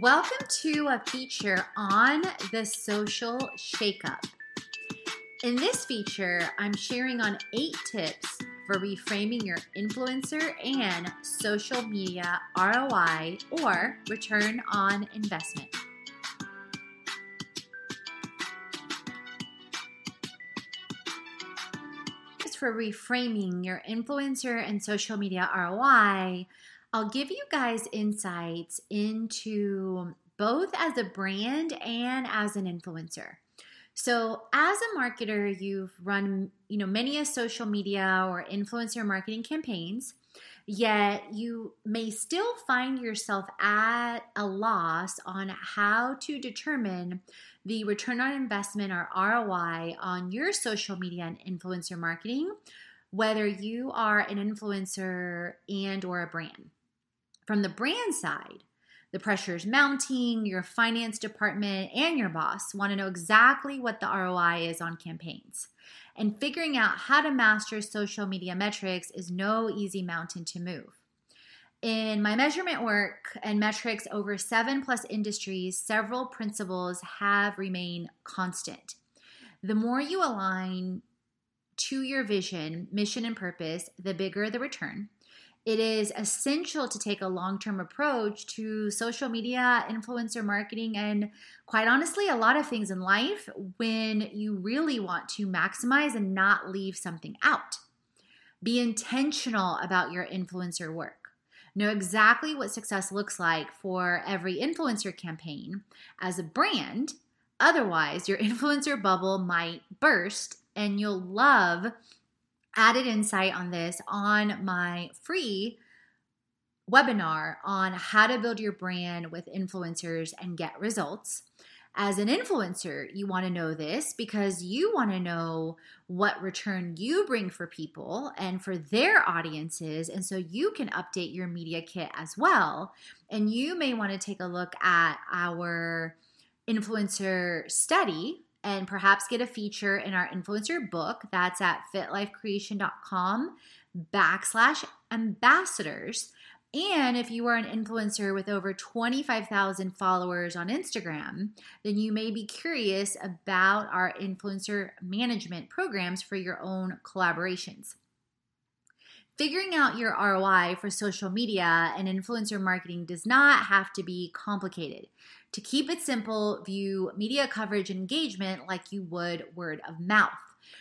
Welcome to a feature on the social shakeup. In this feature, I'm sharing on eight tips for reframing your influencer and social media ROI or return on investment. For reframing your influencer and social media ROI, I'll give you guys insights into both as a brand and as an influencer. So, as a marketer, you've run, you know, many a social media or influencer marketing campaigns, yet you may still find yourself at a loss on how to determine the return on investment or ROI on your social media and influencer marketing, whether you are an influencer and or a brand. From the brand side, the pressure is mounting, your finance department and your boss want to know exactly what the ROI is on campaigns. And figuring out how to master social media metrics is no easy mountain to move. In my measurement work and metrics over seven plus industries, several principles have remained constant. The more you align to your vision, mission, and purpose, the bigger the return it is essential to take a long term approach to social media, influencer marketing, and quite honestly, a lot of things in life when you really want to maximize and not leave something out. Be intentional about your influencer work. Know exactly what success looks like for every influencer campaign as a brand. Otherwise, your influencer bubble might burst and you'll love added insight on this on my free webinar on how to build your brand with influencers and get results. As an influencer, you want to know this because you want to know what return you bring for people and for their audiences. And so you can update your media kit as well. And you may want to take a look at our influencer study and perhaps get a feature in our influencer book. That's at fitlifecreation.com backslash ambassadors. And if you are an influencer with over 25,000 followers on Instagram, then you may be curious about our influencer management programs for your own collaborations. Figuring out your ROI for social media and influencer marketing does not have to be complicated. To keep it simple, view media coverage and engagement like you would word of mouth.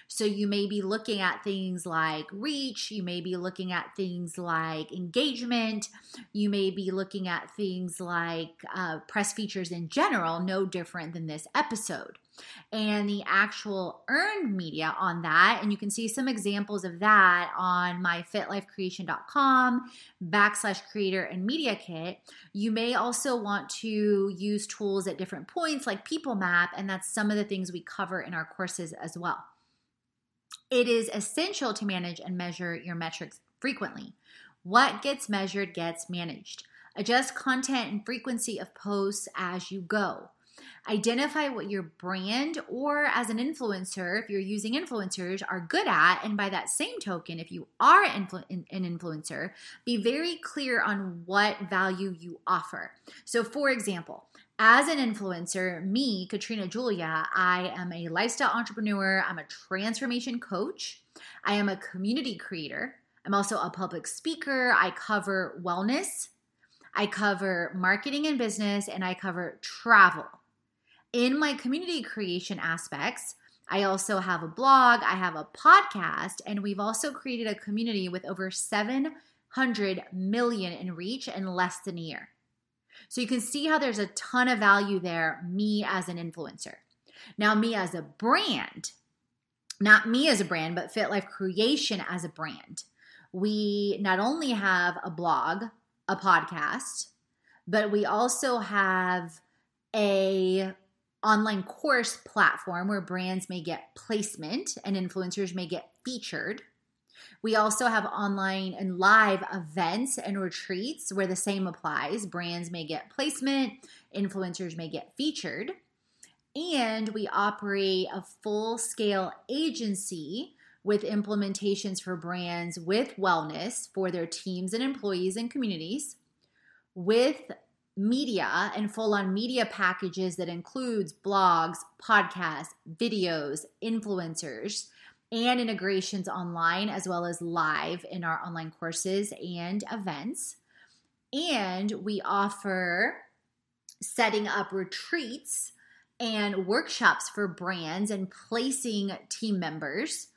So you may be looking at things like reach, you may be looking at things like engagement, you may be looking at things like uh, press features in general, no different than this episode and the actual earned media on that. And you can see some examples of that on my fitlifecreation.com backslash creator and media kit. You may also want to use tools at different points like People Map, and that's some of the things we cover in our courses as well. It is essential to manage and measure your metrics frequently. What gets measured gets managed. Adjust content and frequency of posts as you go. Identify what your brand or as an influencer, if you're using influencers, are good at. And by that same token, if you are an influencer, be very clear on what value you offer. So, for example, as an influencer, me, Katrina Julia, I am a lifestyle entrepreneur, I'm a transformation coach, I am a community creator, I'm also a public speaker, I cover wellness, I cover marketing and business, and I cover travel in my community creation aspects, I also have a blog, I have a podcast, and we've also created a community with over 700 million in reach in less than a year. So you can see how there's a ton of value there, me as an influencer. Now, me as a brand, not me as a brand, but Fit Life Creation as a brand. We not only have a blog, a podcast, but we also have a online course platform where brands may get placement and influencers may get featured. We also have online and live events and retreats where the same applies. Brands may get placement, influencers may get featured. And we operate a full scale agency with implementations for brands with wellness for their teams and employees and communities, with media and full on media packages that includes blogs, podcasts, videos, influencers, and integrations online as well as live in our online courses and events. And we offer setting up retreats and workshops for brands and placing team members.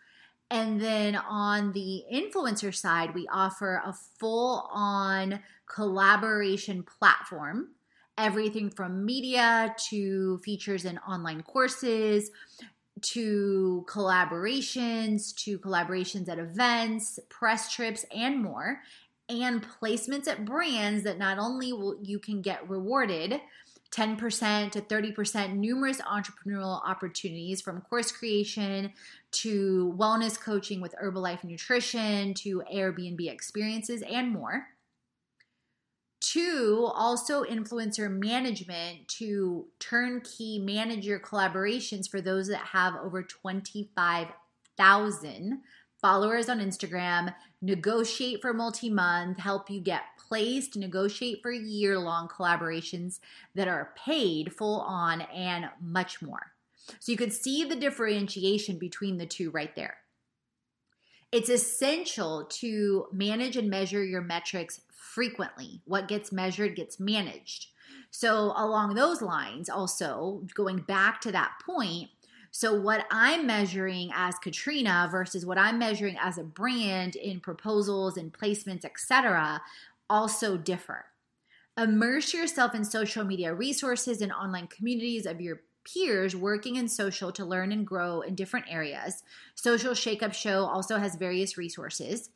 And then on the influencer side, we offer a full on collaboration platform. Everything from media to features in online courses to collaborations to collaborations at events press trips and more. And placements at brands that not only will you can get rewarded 10% to 30% numerous entrepreneurial opportunities from course creation to wellness coaching with Herbalife Nutrition to Airbnb experiences and more. Two, also influencer management to turnkey manage your collaborations for those that have over 25,000 followers on Instagram, negotiate for multi month, help you get placed, negotiate for year long collaborations that are paid full on, and much more. So you could see the differentiation between the two right there. It's essential to manage and measure your metrics frequently. What gets measured gets managed. So, along those lines, also going back to that point, so, what I'm measuring as Katrina versus what I'm measuring as a brand in proposals and placements, etc., also differ. Immerse yourself in social media resources and online communities of your peers working in social to learn and grow in different areas. Social Shakeup Show also has various resources.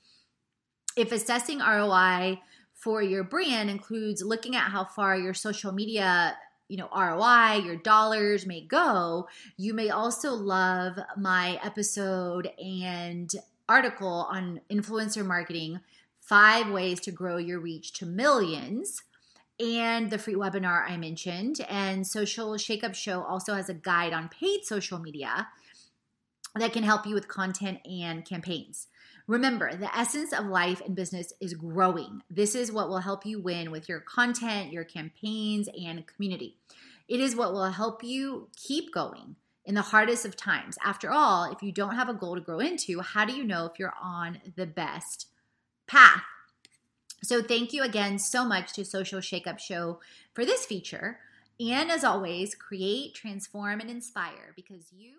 If assessing ROI for your brand includes looking at how far your social media you know ROI, your dollars may go, you may also love my episode and article on influencer marketing, five ways to grow your reach to millions. And the free webinar I mentioned, and Social Shakeup Show also has a guide on paid social media that can help you with content and campaigns. Remember, the essence of life and business is growing. This is what will help you win with your content, your campaigns, and community. It is what will help you keep going in the hardest of times. After all, if you don't have a goal to grow into, how do you know if you're on the best path? So, thank you again so much to Social Shakeup Show for this feature. And as always, create, transform, and inspire because you